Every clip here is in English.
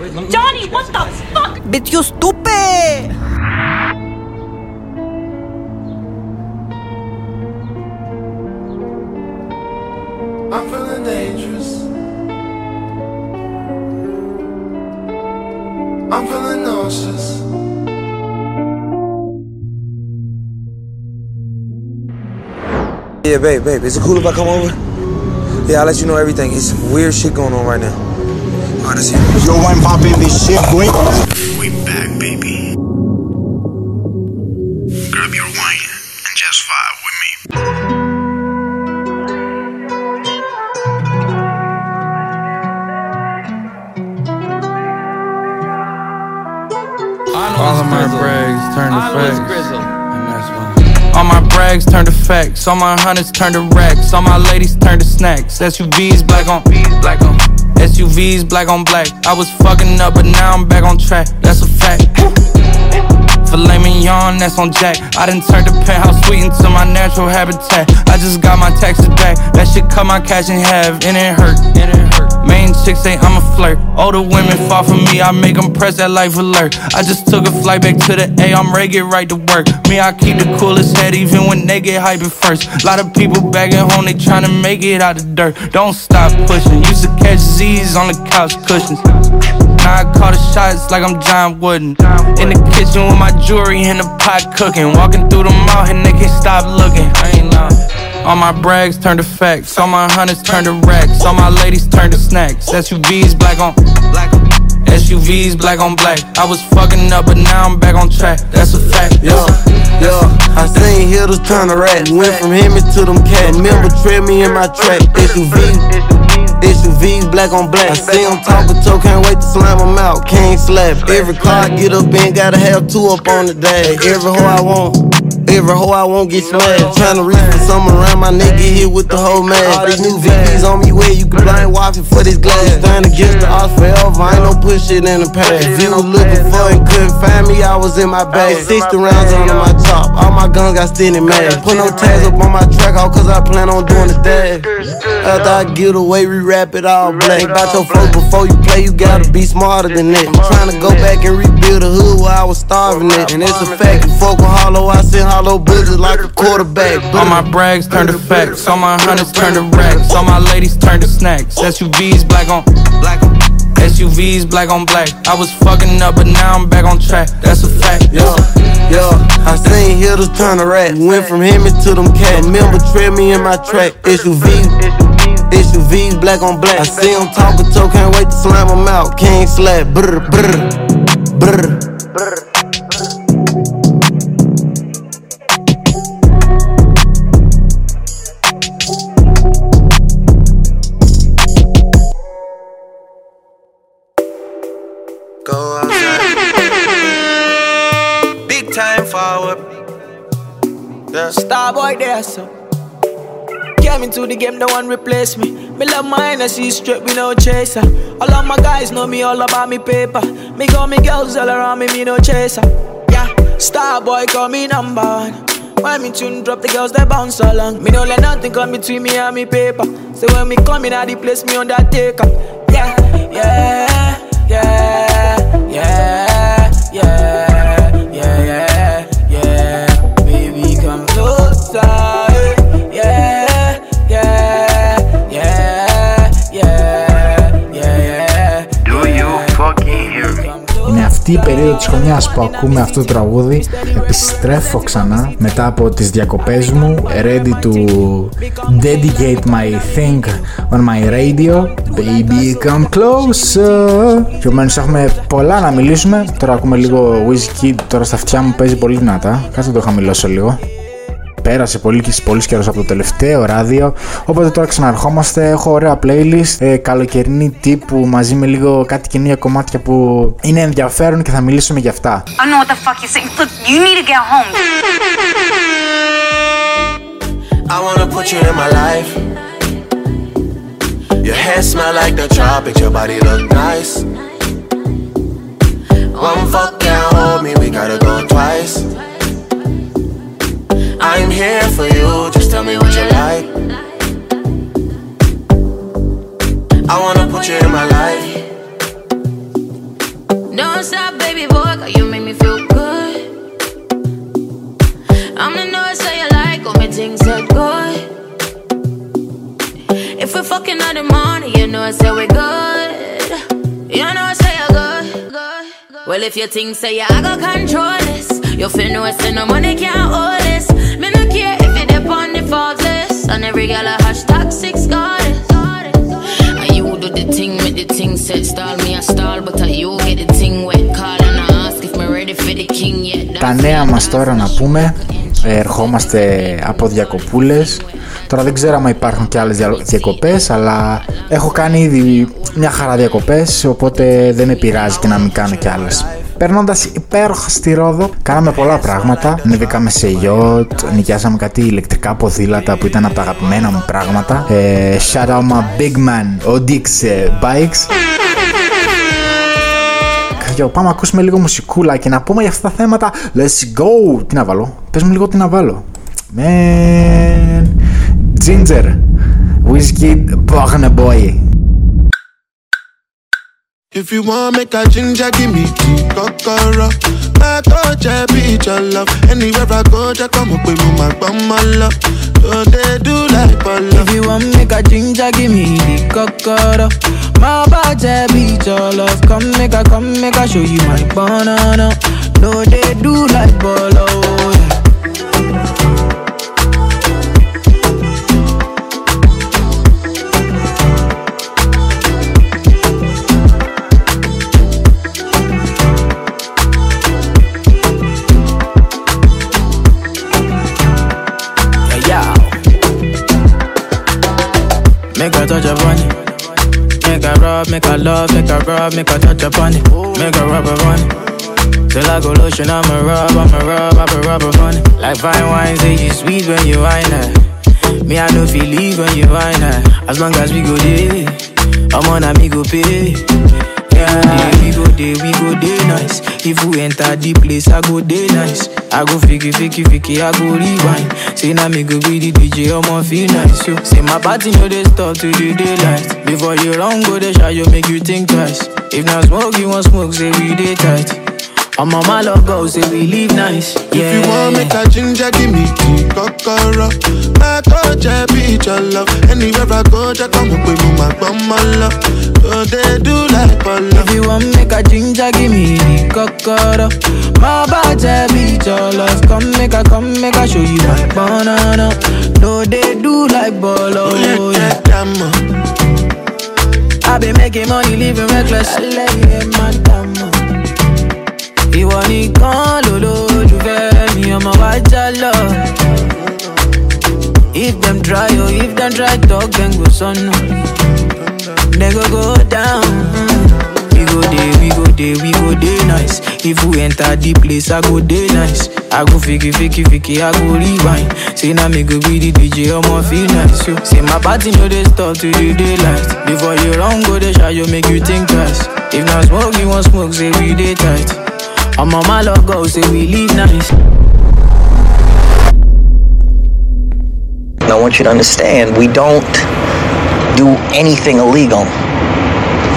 Johnny, what the fuck? Bitch, you stupid! I'm feeling dangerous. I'm feeling nauseous. Yeah, babe, babe, is it cool if I come over? Yeah, I'll let you know everything. It's weird shit going on right now. Alright, that's it. Yo, one popping this shit, boy. We back, baby. Grab your wine and just vibe with me. All of my brags turn to facts. And that's why. All my brags turn to facts. All my hundreds turn to racks. All my ladies turn to snacks. SUVs black on black on. SUVs black on black. I was fucking up, but now I'm back on track. That's a. Filet mignon, that's on Jack. I done turned the penthouse suite into my natural habitat. I just got my taxes back. That shit cut my cash in half, and it hurt. And it hurt. Main chicks say I'm a flirt. Older women fall for me, I make them press that life alert. I just took a flight back to the A, I'm ready, get right to work. Me, I keep the coolest head even when they get hyped first. Lot of people back at home, they tryna make it out the dirt. Don't stop pushing. Used to catch Z's on the couch cushions. Now I call the shots like I'm John Wooden. In the kitchen with my jewelry in the pot cooking. Walking through the mall and they can't stop looking. I ain't. All my brags turn to facts. All my hundreds turn to racks. All my ladies turn to snacks. SUVs black on black. on. SUVs black on black. I was fucking up, but now I'm back on track. That's a fact. Yeah, yeah. I seen hitters turn to rat. Went from him to them cat. Remember, tread me in my track. SUV. SUVs black on black. I see him talking to, can't wait to slam him out. Can't slap. Every car I get up in, gotta have two up on the dash. Every hoe I want. Every hoe I won't get smashed. Tryna reach for something around my nigga hit with the whole mask. All these new VVs on me where you can blind watching for this glass. Stand against the odds forever, I ain't no push shit in the past. If you was looking for and couldn't find me, I was in my bag. 60 rounds under my top, all my guns got standing mad. Put no tags up on my track, all cause I plan on doing the dash. After I get away, we rap it all black. About your flow before you play, you gotta be smarter than that. I'm trying to go back and rebuild the hood where I was starving at. And it's a fact, you fuck with hollow, I send hollow bullets like a quarterback. All my brags turn to facts. All my hundreds turn to racks. All my ladies turn to snacks. SUVs black on black. on. SUVs black on black. I was fucking up, but now I'm back on track. That's a fact. Yeah, yeah. I seen hitters turn to rat. Went from him to them cat. Remember, tread me in my track. SUV. SUVs black on black. I see him talking to, can't wait to slam him out. King slap. Brr, brr, brr. Go Yeah. Starboy there, so. Came into the game, no one replace me. Me love my energy straight, we no chaser. All of my guys know me all about me paper. Me got me girls all around me, me no chaser. Yeah, star boy call me number one. When me tune drop, the girls they bounce along. Me no let nothing come between me and me paper. So when me come in, I the place me undertaker. Yeah, yeah, yeah, αυτή η περίοδο της χρονιάς που ακούμε αυτό το τραγούδι Επιστρέφω ξανά μετά από τις διακοπές μου Ready to dedicate my thing on my radio. Baby come closer. Και ομένως έχουμε πολλά να μιλήσουμε. Τώρα ακούμε λίγο Wizkid Τώρα στα αυτιά μου παίζει πολύ δυνατά. Κάτσε να το χαμηλώσω λίγο Πέρασε πολύ, πολύ καιρό από το τελευταίο ράδιο. Οπότε τώρα ξαναρχόμαστε. Έχω ωραία playlist. Ε, καλοκαιρινή τύπου μαζί με λίγο κάτι καινούργια κομμάτια που είναι ενδιαφέρον και θα μιλήσουμε για αυτά. I don't know what the fuck you're saying. Look, you need to get home. I wanna put you in my life. Your hair smell like the tropics, your body look nice. One fuck can't hold me, we gotta go twice. I'm here for you, just tell me what you like. I wanna put you in my life. don't stop, baby boy, cause you make me feel good. I'm the noise that you like, all my things are good. If we're fucking out the morning, you know I say we're good. You know I say you're good. Well, if you think say yeah, I got control this, you feel no I say no money can't hold this. Dip on the fourth list, and every girl a hashtag six goddess. And you do the thing, make the thing set, stall me a stall, but uh, you get the thing wet; Call and I ask if me ready for the king yet. Τα νέα μας τώρα να πούμε ε, ερχόμαστε από διακοπούλες Τώρα δεν ξέρω αν υπάρχουν και άλλες δια- διακοπές αλλά έχω κάνει ήδη μια χαρά διακοπές οπότε δεν με πειράζει και να μην κάνω κι άλλες Περνώντα υπέροχα στη Ρόδο, κάναμε πολλά πράγματα. Ανεβήκαμε σε γιότ, νοικιάσαμε κάτι ηλεκτρικά ποδήλατα που ήταν από τα αγαπημένα μου πράγματα. Ε, shout out my big man, ο Dix ε, Bikes. Yo, πάμε να ακούσουμε λίγο μουσικούλα και να πούμε για αυτά τα θέματα. Let's go! Τι να βάλω, πες μου λίγο τι να βάλω. Man. Ginger. Whiskey Burner Boy. If you want make a ginger, give me key, kokoro. My touch, I beat your love. Anywhere I go, just come up with me, my bum, love. So they do like bolo. If you want make a ginger, give me the cocoa. My body beat your love. Come make a, come make a show you my banana. No, they do like bolo. Make a touch upon it. Make a rub, make a love, make a rub, make a touch upon it. Make a rub upon it. Till I go lotion, I'ma rub, I'ma rub, I'ma rub upon it. Like fine wine, say you sweet when you wine it. Eh. Me, I know feel leave when you wine it. Eh. As long as we go there, I'm on a me go pay. Yeah, we go there, we go there nice. If we enter the place, I go there nice. I go fiki, fiki, fiki, I go rewind. Say now me go be the DJ, I'ma feel nice. So, say my party no they stop till the daylight. Before you run, go they shy, you make you think twice. If not smoke, you want smoke, say we day tight. I'm on my love go, say we live nice. Yeah. If you want make a ginger, give me key, kokoro. My touch, I beat your love. Anywhere I go, just come up with me, my bum, my love. So they do like bolo. If you want make a ginger, give me the cocoa. My body beat your love. Come make a, come make a show you my banana. No, they do like bolo. Oh, yeah, Yeah. damn. I been making money, living reckless. Ẹlẹ́yẹ máa dààmú. Ìwọ nìkan lolólùfẹ́ mi, ọmọ wa já lọ. If them try, oh, if them try talk, then go sọnù. They go go down. We go dey, we go dey, we go dey nice. If we enter the place, I go dey nice. I go fiki, fiki, fiki, I go rewind. Say now me go be the DJ, I'ma feel nice. So, say my party no dey stop till the daylight. Before you run, go dey shy, you make you think twice. If not smoke, you want smoke, say we dey tight. I'm on my love go, say we live nice. I want you to understand we don't do anything illegal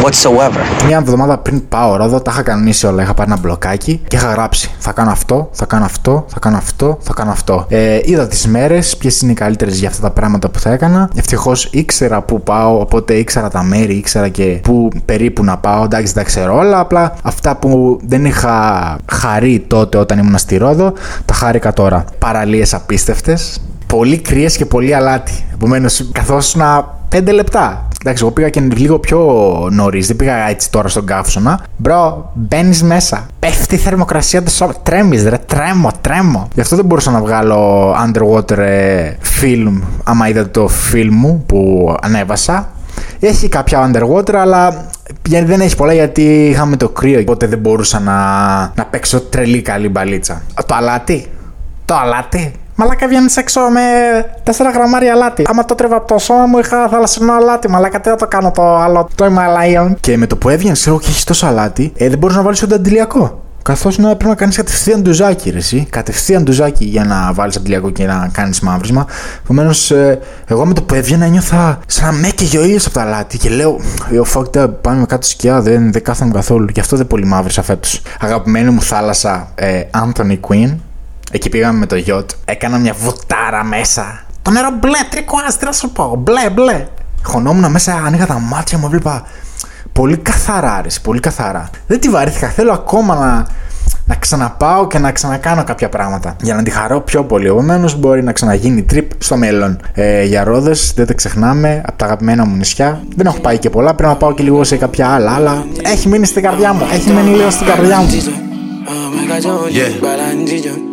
whatsoever. Μια εβδομάδα πριν πάω Ρόδο, τα είχα κανονίσει όλα. Είχα πάρει ένα μπλοκάκι και είχα γράψει. Θα κάνω αυτό, θα κάνω αυτό, θα κάνω αυτό, θα κάνω αυτό. Ε, είδα τις μέρες, ποιες είναι οι καλύτερες για αυτά τα πράγματα που θα έκανα. Ευτυχώς ήξερα πού πάω, οπότε ήξερα τα μέρη, ήξερα και πού περίπου να πάω. Εντάξει, δεν τα ξέρω όλα. Απλά αυτά που δεν είχα χαρεί τότε όταν ήμουν στη Ρόδο, τα χάρηκα τώρα. Παραλίες απίστευτες. Πολύ κρύες και πολύ αλάτι. Επομένως, καθόσουν 5 λεπτά. Εντάξει, εγώ πήγα και λίγο πιο νωρίς, δεν πήγα έτσι τώρα στον καύσωνα. Μπρο, μπαίνεις μέσα. Πέφτει η θερμοκρασία του σώμα. Τρέμεις, ρε, τρέμω, τρέμω. Γι' αυτό δεν μπορούσα να βγάλω underwater ε, film, άμα είδατε το film μου που ανέβασα. Έχει κάποια underwater, αλλά πια- δεν έχει πολλά γιατί είχαμε το κρύο, οπότε δεν μπορούσα να, να παίξω τρελή καλή μπαλίτσα. Α, Το αλάτι. Το αλάτι. Μαλάκα βγαίνει έξω με 4 γραμμάρια αλάτι. Άμα το τρέβα από το σώμα μου, είχα θαλασσινό αλάτι. Μαλάκα τι θα το κάνω το άλλο, το Himalayan. Και με το που έβγαινες, ξέρω και έχεις τόσο αλάτι, ε, δεν μπορείς να βάλεις ούτε αντιλιακό. Καθώς ναι, πρέπει να κάνεις κατευθείαν ντουζάκι, ρε, εσύ. Κατευθείαν ντουζάκι για να βάλεις αντιλιακό και να κάνεις μαύρισμα. Επομένως, ε, εγώ με το που έβγαινα νιώθα σαν να με έκαιγε ο ήλιο από τα λάτι και λέω: Yo, fuck that, πάμε κάτω σκιά, δεν, δεν κάθομαι καθόλου. Γι' αυτό δεν πολύ μαύρισα φέτος. Αγαπημένη μου θάλασσα, ε, Anthony Quinn. Εκεί πήγαμε με το γιότ. Έκανα μια βουτάρα μέσα. Το νερό μπλε, τρικό άστρα σου πω. Μπλε, μπλε. Χωνόμουν μέσα, ανοίγα τα μάτια μου, έβλεπα πολύ καθαρά, αρέσει, πολύ καθαρά. Δεν τη βαρύθηκα. Θέλω ακόμα να, να ξαναπάω και να ξανακάνω κάποια πράγματα για να τη χαρώ πιο πολύ. Επομένως, μπορεί να ξαναγίνει trip στο μέλλον. Ε, για ρόδες, δεν τα ξεχνάμε, από τα αγαπημένα μου νησιά. Δεν έχω πάει και πολλά, πρέπει να πάω και λίγο σε κάποια άλλα, αλλά έχει μείνει στην καρδιά μου. Έχει μείνει λίγο στην καρδιά μου. Yeah.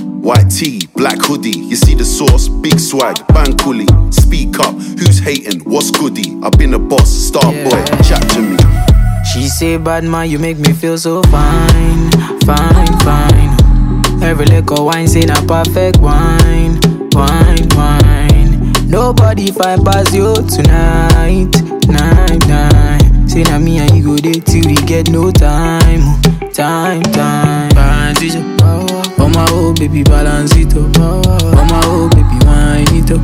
White tee, black hoodie, you see the sauce, big swag, bang coolie. Speak up, who's hating, what's goody? I've been a boss, star Yeah. boy, chat to me. She say, bad man, you make me feel so fine, fine, fine. Every liquor wine say a perfect wine, wine, wine. Nobody find past you tonight, night, night. Say na me and you go there till we get no time, time, time. Balance it up. Oh my oh baby, balance it up. Oh my oh baby, wine it up.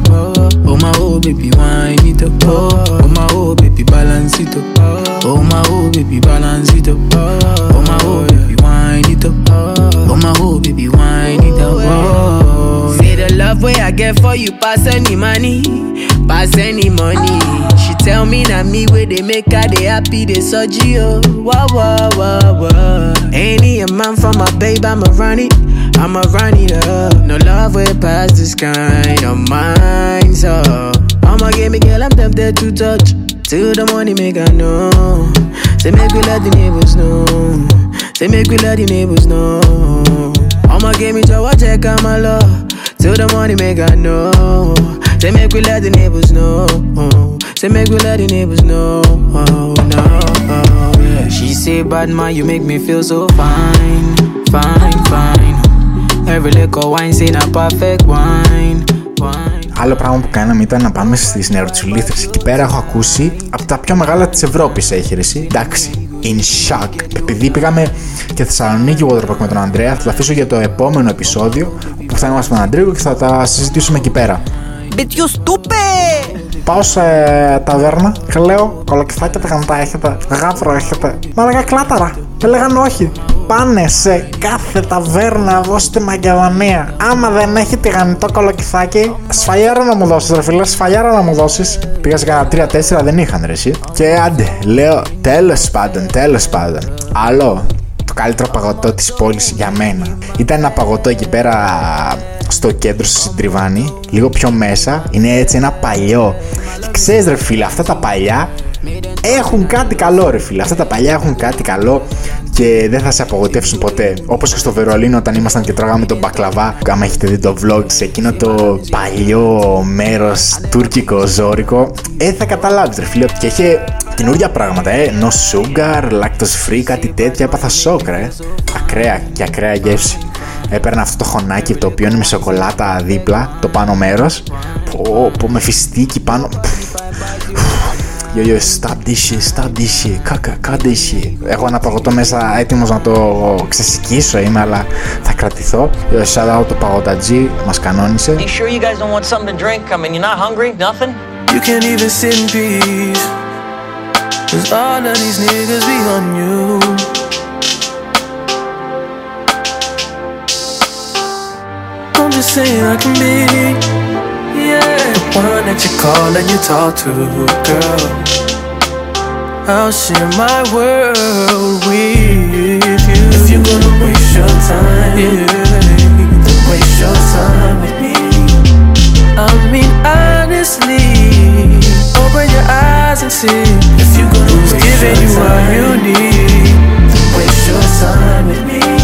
Oh my oh baby, wine it up. Oh my oh baby, balance it up. Oh my oh baby, balance it up. Oh my oh baby, wine it up. Oh my oh baby, wine it up. Oh. Say the love way I get for you pass any money, pass any money. She tell me na me where they make her they happy they surgery oh. Wah wah wah wah. Any man from my babe I'ma run it, I'ma run it up. No love way past this kind of mine so. I'ma give me girl I'm tempted to touch. Till the money make I know. Say make we let the neighbors know. Say make we let the neighbors know. I'ma give me to watch check out my love. Till the money make I know. Say make we let the neighbors know. Say make we let the neighbors know. Oh, no. She say bad man you make me feel so fine, fine, fine. Every liquor wine say na perfect wine, wine. Άλλο πράγμα που κάναμε ήταν να πάμε στι νεροτσουλήθρε. Εκεί πέρα έχω ακούσει από τα πιο μεγάλα της Ευρώπης έχει ρε, εσύ. Εντάξει, in shock. Επειδή πήγαμε και Θεσσαλονίκη Waterpark με τον Ανδρέα, θα τα αφήσω για το επόμενο επεισόδιο που θα είμαστε με τον Αντρέο και θα τα συζητήσουμε εκεί πέρα. Bitch, you stupid! Πάω σε ταβέρνα και λέω κολοκυθάκια τα γαντά έχετε, γάβρο έχετε. Μα λέγα κλάταρα. Και λέγανε όχι. Πάνε σε κάθε ταβέρνα εδώ στη Μακεδονία. Άμα δεν έχει τηγανιτό κολοκυθάκι, σφαλιάρα να μου δώσεις, ρε φίλε, σφαλιάρα να μου δώσεις. Πήγα σε κανένα 3-4, δεν είχαν ρε εσύ. Και άντε, λέω τέλος πάντων, τέλος πάντων. Άλλο το καλύτερο παγωτό της πόλης για μένα. Ήταν ένα παγωτό εκεί πέρα στο κέντρο στο Συντριβάνι, λίγο πιο μέσα. Είναι έτσι ένα παλιό. Και ξέρεις ρε φίλε, αυτά τα παλιά έχουν κάτι καλό ρε φίλε. Αυτά τα παλιά έχουν κάτι καλό και δεν θα σε απογοητεύσουν ποτέ. Όπως και στο Βερολίνο όταν ήμασταν και τρώγαμε τον μπακλαβά. Άμα έχετε δει το vlog σε εκείνο το παλιό μέρος τουρκικό ζώρικο, ε, θα καταλάβεις ρε φίλε. Και είχε καινούργια πράγματα, ε. No sugar, lactose free, κάτι τέτοια. Έπαθα σοκ, ρε. Ακραία και ακραία γεύση. Έπαιρνα αυτό το χωνάκι το οποίο είναι με σοκολάτα δίπλα, το πάνω μέρος. Πω, πω με φιστίκι πάνω. Yo, yo, stop this shit, stop this shit, κάκα, cut this shit. Έχω ένα παγωτό μέσα έτοιμος να το ξεσηκίσω είμαι, αλλά θα κρατηθώ. Yo, shout out το παγωτατζή, μας κανόνισε. You sure you guys don't want something to drink? I mean, you're not hungry? Nothing? You can't even sit in peace. Cause all of these niggas be on you. I'm just saying I can be, yeah, the one that you call and you talk to, girl. I'll share my world with you. If you're gonna waste your time, yeah, then waste your time with me. I mean, honestly, open your eyes and see if you're gonna who's giving you what you need. Then waste your time with me.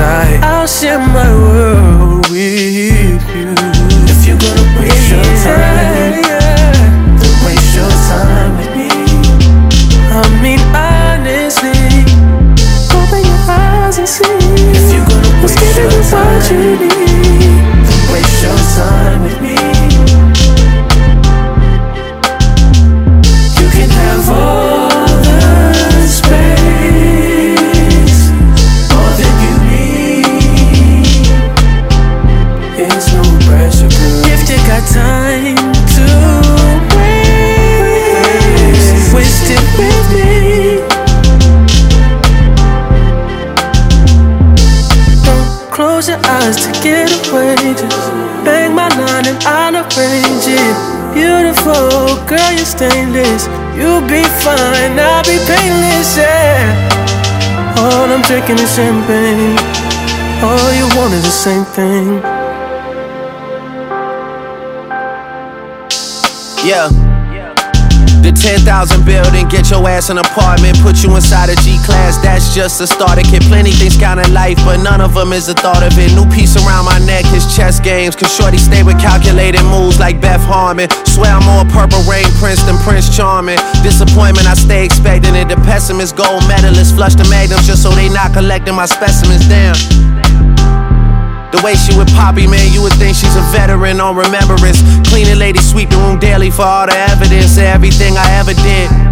I'll share my world girl, you're stainless. You'll be fine, I'll be painless. Yeah. All I'm drinking is champagne. All you want is the same thing. Yeah. The 10,000 building, get your ass an apartment, put you inside a G class. That's just a starter kit. Plenty things count in life, but none of them is the thought of it. New piece around my neck, his chess games. Cause Shorty stay with calculated moves like Beth Harmon. Swear I'm more purple rain prince than Prince Charming. Disappointment, I stay expecting it. The pessimist, gold medalist, flush the magnums just so they not collecting my specimens. Damn. The way she with Poppy, man, you would think she's a veteran on remembrance. Cleaning lady, sweep the room daily for all the evidence of everything I ever did.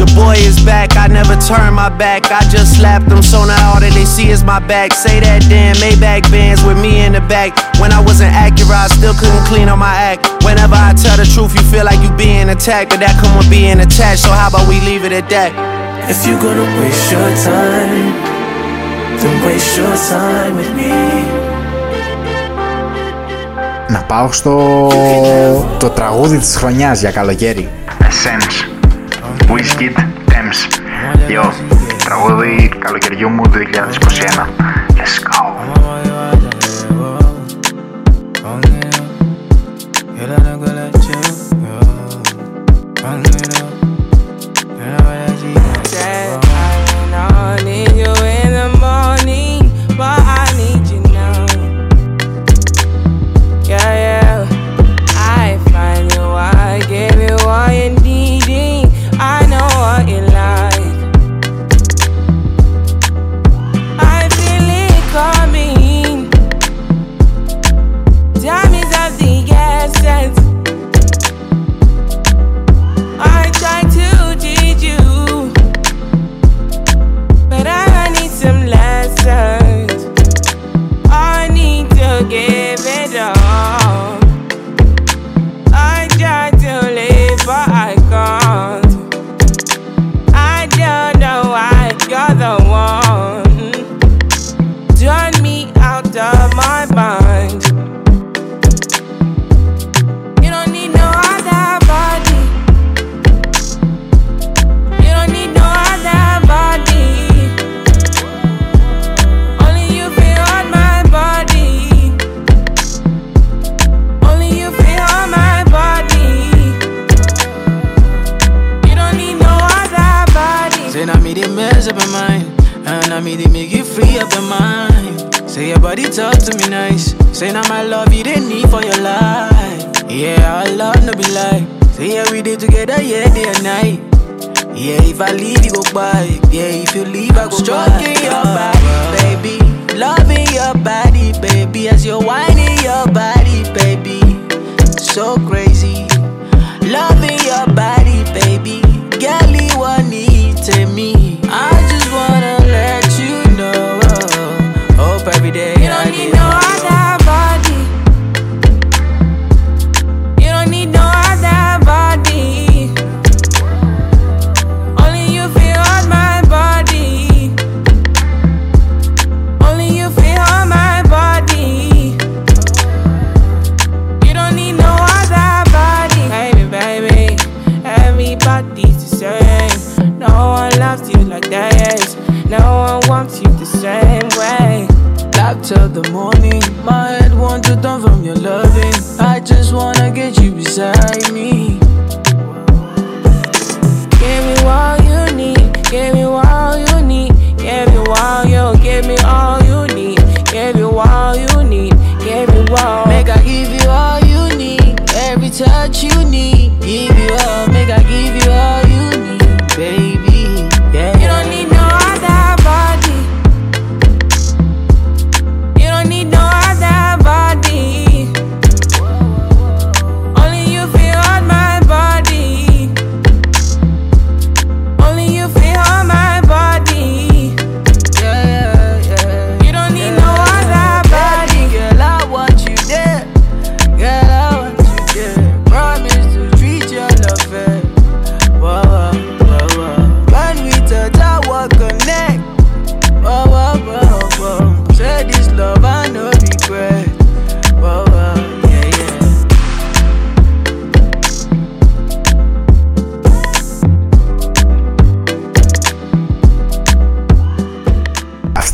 The boy is back, I never turn my back. I just slapped him, so now all that they see is my back. Say that damn Maybach bands with me in the back. When I wasn't accurate, I still couldn't clean up my act. Whenever I tell the truth, you feel like you being attacked, but that come with being attached. So how about we leave it at that? If you're gonna waste your time, then waste your time with me. Να πάω στο το τραγούδι της χρονιάς για καλοκαίρι. Essence. Wizkid Thames. Yo, τραγούδι καλοκαιριού μου 2021. Let's go.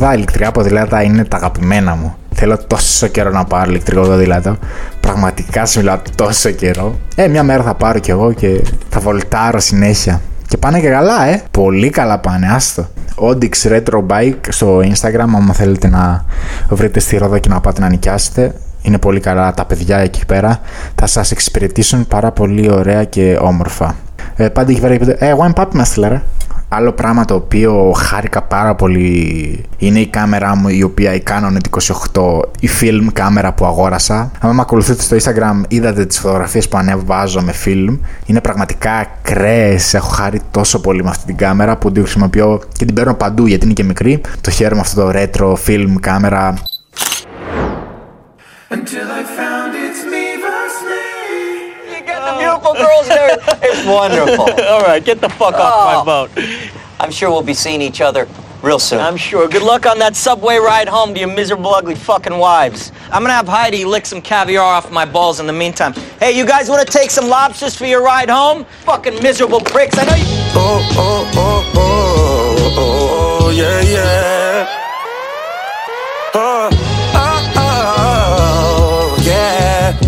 Αυτά ηλεκτρικά ποδήλατα είναι τα αγαπημένα μου. Θέλω τόσο καιρό να πάρω ηλεκτρικό ποδήλατο. Πραγματικά σου μιλάω τόσο καιρό. Ε, μια μέρα θα πάρω κι εγώ και θα βολτάρω συνέχεια. Και πάνε και καλά, ε. Πολύ καλά πάνε, άστο. Odix Retro Bike στο Instagram, άμα θέλετε να βρείτε στη ρόδα και να πάτε να νοικιάσετε. Είναι πολύ καλά τα παιδιά εκεί πέρα. Θα σας εξυπηρετήσουν πάρα πολύ ωραία και όμορφα. Ε, πάντα εκεί πέρα ε, one pop μας ρε. Άλλο πράγμα το οποίο χάρηκα πάρα πολύ είναι η κάμερα μου η οποία η Canon 28, η film κάμερα που αγόρασα. Αν με ακολουθείτε στο Instagram είδατε τις φωτογραφίες που ανεβάζω με film. Είναι πραγματικά κρέες, έχω χάρη τόσο πολύ με αυτή την κάμερα που την χρησιμοποιώ και την παίρνω παντού γιατί είναι και μικρή. Το χαίρομαι αυτό το retro film κάμερα. Until I found it's me You got the beautiful girls there. It's wonderful. All right, get the fuck off my Oh. boat. I'm sure we'll be seeing each other real soon. I'm sure. Good luck on that subway ride home to your miserable, ugly fucking wives. I'm gonna have Heidi lick some caviar off my balls in the meantime. Hey, you guys wanna take some lobsters for your ride home? Fucking miserable pricks. I know you. Oh, oh, oh, oh, oh, yeah, yeah. Oh, oh, oh, yeah.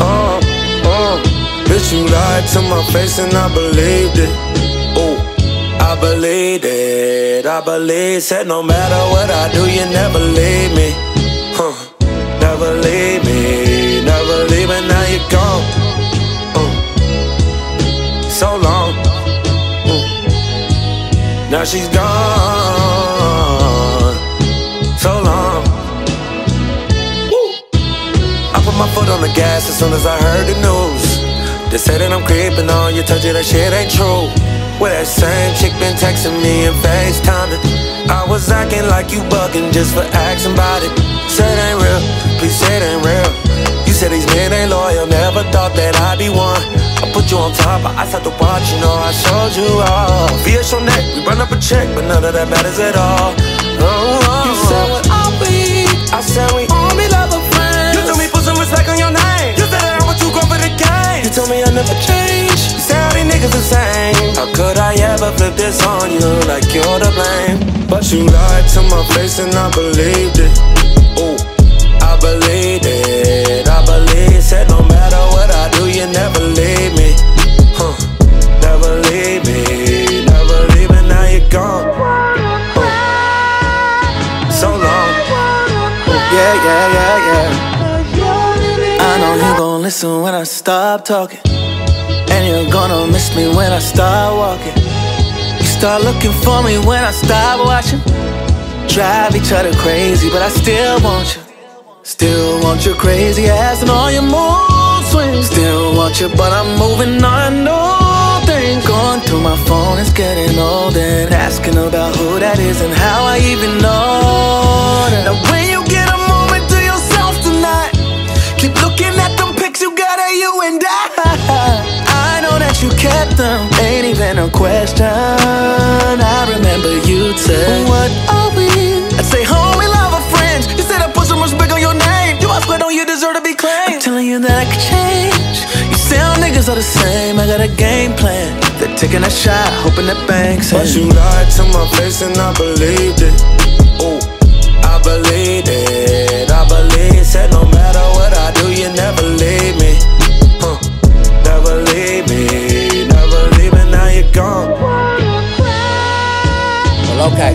Oh, oh. Bitch, you lied to my face and I believed it. I believed it. I believe. Said no matter what I do, you never leave me. Huh. Never leave me. Never leave me. Now you're gone. Uh. So long. Mm. Now she's gone. So long. Woo. I put my foot on the gas as soon as I heard the news. They say that I'm creeping on you, told you that shit ain't true. Well, that same chick been texting me and FaceTiming. I was acting like you bugging just for asking about it. Said it ain't real, please say it ain't real. You said these men ain't loyal, never thought that I'd be one. I put you on top, but I start to watch, you know I showed you all. Via your neck, we run up a check, but none of that matters at all. Oh, oh, You said what I'll be. I said we Army level friends. You told me put some respect on your name. You said that I was too grown for the game. You told me I never change. Niggas the same. How could I ever flip this on you like you're to blame? But you lied to my face and I believed it. Oh, I believed it. I believe. Said no matter what I do, you never leave me. Huh? Never leave me. Never leave me. Now you're gone. So long. Yeah, yeah, yeah, yeah. I know you gon' listen when I stop talking. You're gonna miss me when I start walking. You start looking for me when I stop watching. Drive each other crazy, but I still want you. Still want your crazy ass and all your mood swings. Still want you, but I'm moving on. No things going through my phone. It's getting old and asking about who that is and how I even know. Now when you get that you them, ain't even a question. I remember you said, What are we? I'd say, homie, love or friends. You said I put so much respect on your name. You ask, why don't you deserve to be claimed? I'm telling you that I could change. You all niggas are the same. I got a game plan. They're taking a shot, hoping that banks. But you lied to my face and I believed it. Oh, I believed it. I believe. Said no okay.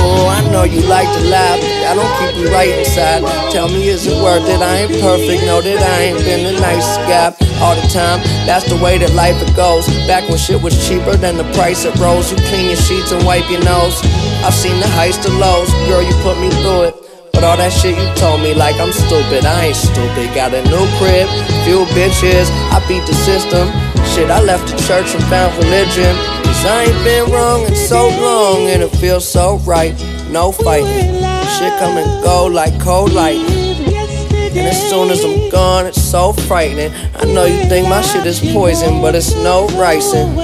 Oh, I know you like to laugh. I don't keep you right inside. Tell me, is it worth it? I ain't perfect. Know that I ain't been the nice guy all the time. That's the way that life it goes. Back when shit was cheaper than the price it rose. You clean your sheets and wipe your nose. I've seen the highs to lows. Girl, you put me through it. But all that shit you told me like I'm stupid. I ain't stupid. Got a new crib, few bitches. I beat the system. Shit, I left the church and found religion. Cause I ain't been wrong in so long and it feels so right. No fighting. Shit come and go like cold light. And as soon as I'm gone, it's so frightening. I know you think my shit is poison, but it's no ricin'.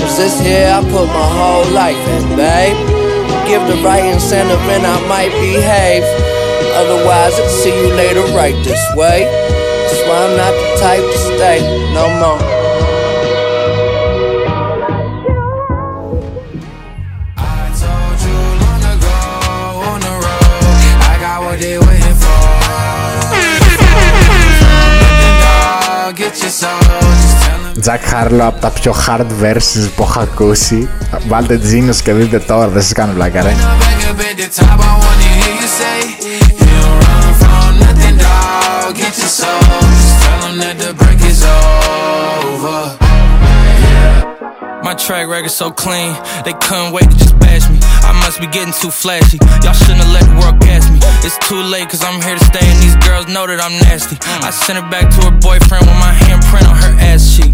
Cause this here I put my whole life in, babe give the right incentive and I might behave. Otherwise, I'd see you later right this way. That's why I'm not the type to stay no more. Get your soul Jack Harlow από τα πιο hard verses που έχω ακούσει. Βάλτε Genius και δείτε τώρα, δεν σας κάνω πλάκα ρε. Back up at the top, I wanna hear you say, You don't run from nothing, dog. Get your soul. Just tell 'em that the break is over. My track record so clean, they couldn't wait to just bash me. I must be getting too flashy. Y'all shouldn't have let the world catch me. It's too late, cause I'm here to stay, and these girls know that I'm nasty. I sent her back to her boyfriend with my handprint on her ass cheek.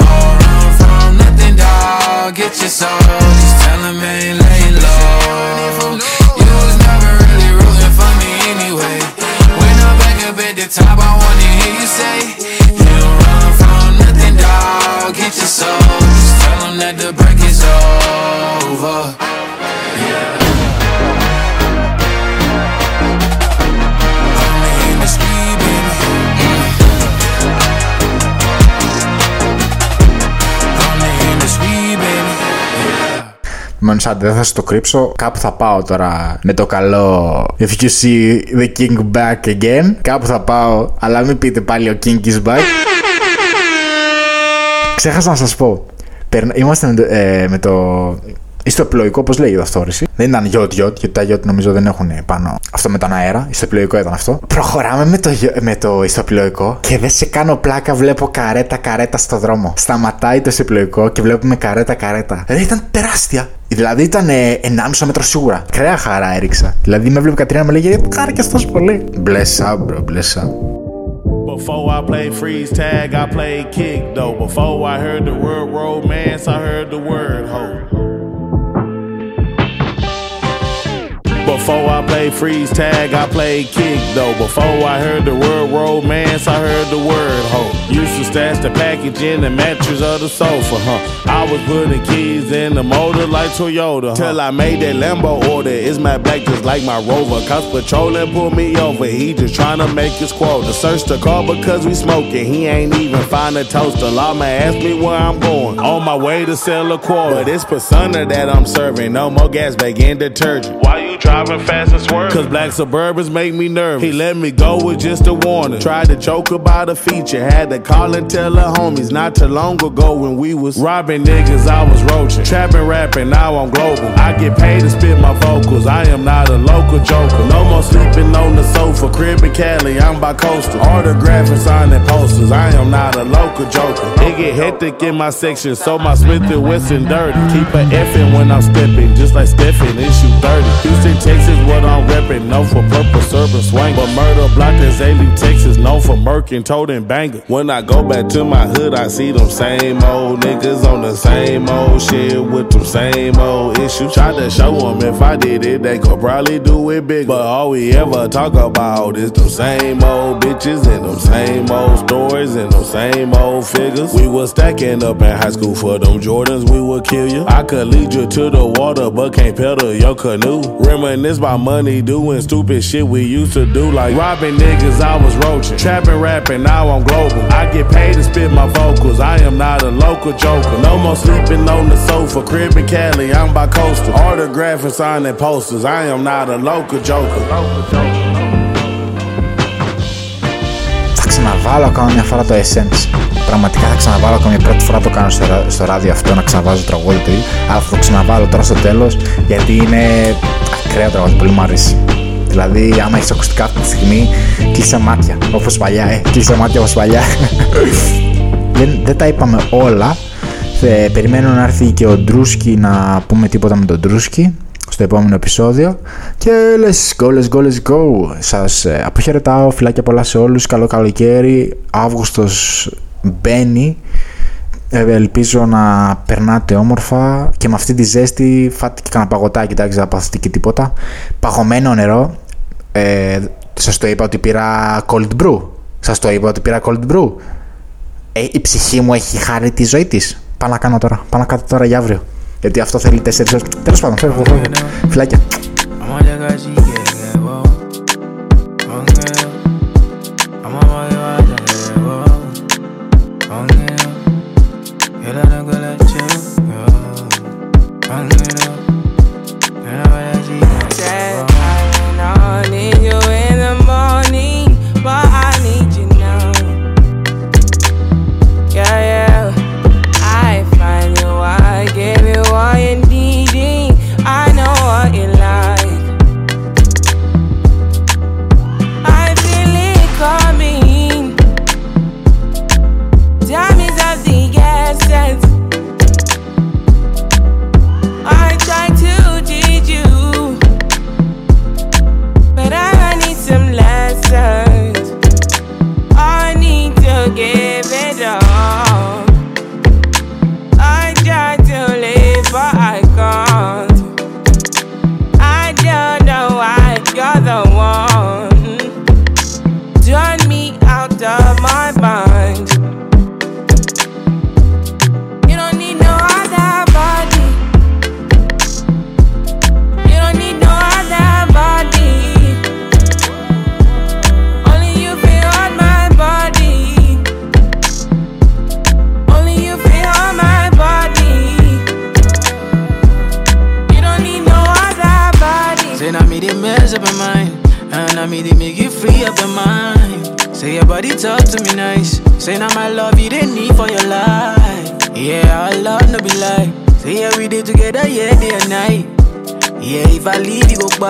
Dog. Get your soul. Just tell 'em ain't laying low. You was never really rooting for me anyway. When I'm back up at the top, I wanna Μόνο σαν δεν θα σας το κρύψω, κάπου θα πάω τώρα με το καλό If you see the king back again. Κάπου θα πάω, αλλά μην πείτε πάλι ο king is back. Ξέχασα να σας πω. Περνα- Είμαστε με το, ε, με το ιστοπλοϊκό, πώς λέει η δαυτόρηση. Δεν ήταν γιότ γιότ, γιατί τα γιότ νομίζω δεν έχουν πάνω αυτό με τον αέρα. Ιστοπλοϊκό ήταν αυτό. Προχωράμε με το, γιο- με το ιστοπλοϊκό και δεν σε κάνω πλάκα, βλέπω καρέτα καρέτα στο δρόμο. Σταματάει το ιστοπλοϊκό και βλέπουμε καρέτα καρέτα. Δηλαδή ήταν τεράστια. Δηλαδή ήταν ε, 1,5 μέτρο σίγουρα. Κρέα χαρά έριξα. Δηλαδή με βλέπει η Κατρίνα με λέγε Χάρηκες τόσο πολύ. Bless up, bro, bless up. Before I played freeze tag, I played kick though. Before I heard the word romance, I heard the word hoe. Before I played freeze tag, I played kick though. Before I heard the word romance, I heard the word hoe. Used to stash the package in the mattress of the sofa, huh? I was putting keys in the motor like Toyota, huh? Till I made that Lambo order. It's my black just like my Rover. Cause patrolling pulled me over. He just trying to make his quota. Search the car because we smoking. He ain't even find a toaster. Lawman asked me where I'm going. On my way to sell a quarter. But it's persona that I'm serving. No more gas bag and detergent. Why driving fast and swerving? Cause black Suburbans make me nervous. He let me go with just a warning. Tried to joke about a feature. Had to call and tell her homies. Not too long ago when we was robbing niggas, I was roaching. Trapping, rapping, now I'm global. I get paid to spit my vocals. I am not a local joker. No more sleeping on the sofa. Crib in Cali, I'm by coastal. Autographing, signing posters. I am not a local joker. It get hectic in my section, so my Smith and Wesson dirty. Keep a effing when I'm stepping, just like Stephen. Issue 30. Texas, what I'm repping. Known for purple serpent swing. But murder block is Alief, Texas. Known for murking, toting banger. When I go back to my hood, I see them same old niggas on the same old shit with them same old issues. Tried to show them if I did it, they could probably do it big. But all we ever talk about is them same old bitches and them same old stories and them same old figures. We was stacking up in high school for them Jordans, we would kill you. I could lead you to the water, but can't pedal your canoe Reminisce about money, doing stupid shit we used to do, like robbing niggas. I was roaching, trapping, rapping. Now I'm global. I get paid to spit my vocals. I am not a local joker. No more sleeping on the sofa, crib in Cali. I'm by coastal. Autographing, signing posters. I am not a local joker. Θα ξαναβάλω ακόμα μια φορά το Essence. Πραγματικά θα ξαναβάλω ακόμα μια πρώτη φορά το κάνω στο, ρα- στο ράδιο αυτό να ξαναβάζω τραγούδι του. Αλλά θα το ξαναβάλω τώρα στο τέλο γιατί είναι ακραίο τραγούδι. Πολύ μου αρέσει. Δηλαδή, άμα έχεις ακουστικά αυτή τη στιγμή, κλείσε μάτια. Όπως παλιά, ε. Κλείσε μάτια όπως παλιά. δεν, δεν τα είπαμε όλα. Ε, περιμένω να έρθει και ο Ντρούσκι να πούμε τίποτα με τον Ντρούσκι στο επόμενο επεισόδιο και let's go, let's go, let's go σας ε, αποχαιρετάω, φιλάκια πολλά σε όλους καλό καλοκαίρι, Αύγουστος μπαίνει Ε, ελπίζω να περνάτε όμορφα και με αυτή τη ζέστη φάτε και κανένα παγωτάκι, εντάξει, δεν πάθετε και τίποτα. Παγωμένο νερό. Ε, σας το είπα ότι πήρα cold brew. Σας το είπα ότι πήρα cold brew. Ε, η ψυχή μου έχει χάρη τη ζωή της. Πάω να κάνω τώρα. Πάω να κάνω τώρα για αύριο. Γιατί αυτό θέλει 4 ώρες. Τέλος πάντων, φεύγω, φεύγω. Φιλάκια.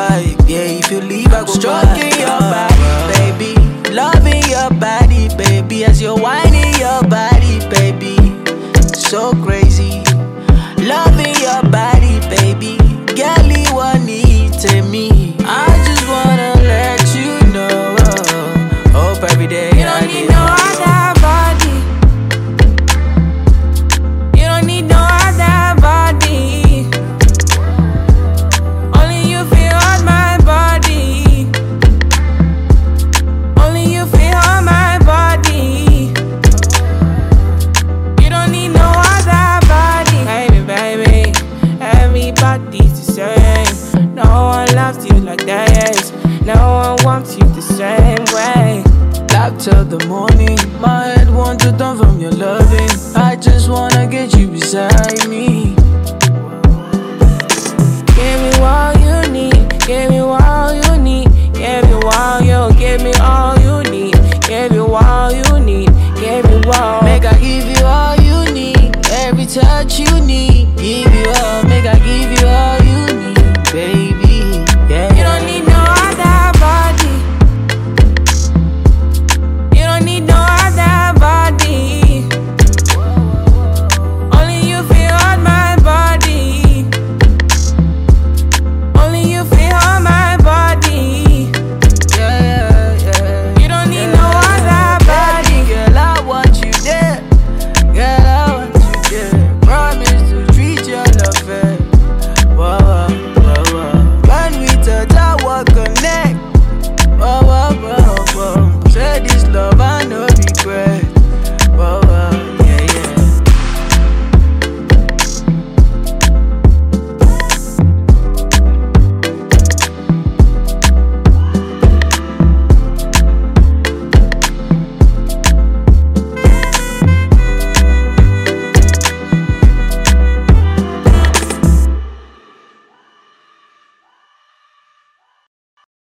Leave you go by. Yeah, if you leave I go Stroking your body, baby. Loving your body, baby. As you're whining your body, baby. So crazy. Loving your body, baby. Girl, you want need to me. The morning. My head wants to turn from your loving. I just wanna get you beside me. Give me all you need. Give me all you need. Give me all you. Give me all you need. Give me all you need. Give me all. Make I. Give you all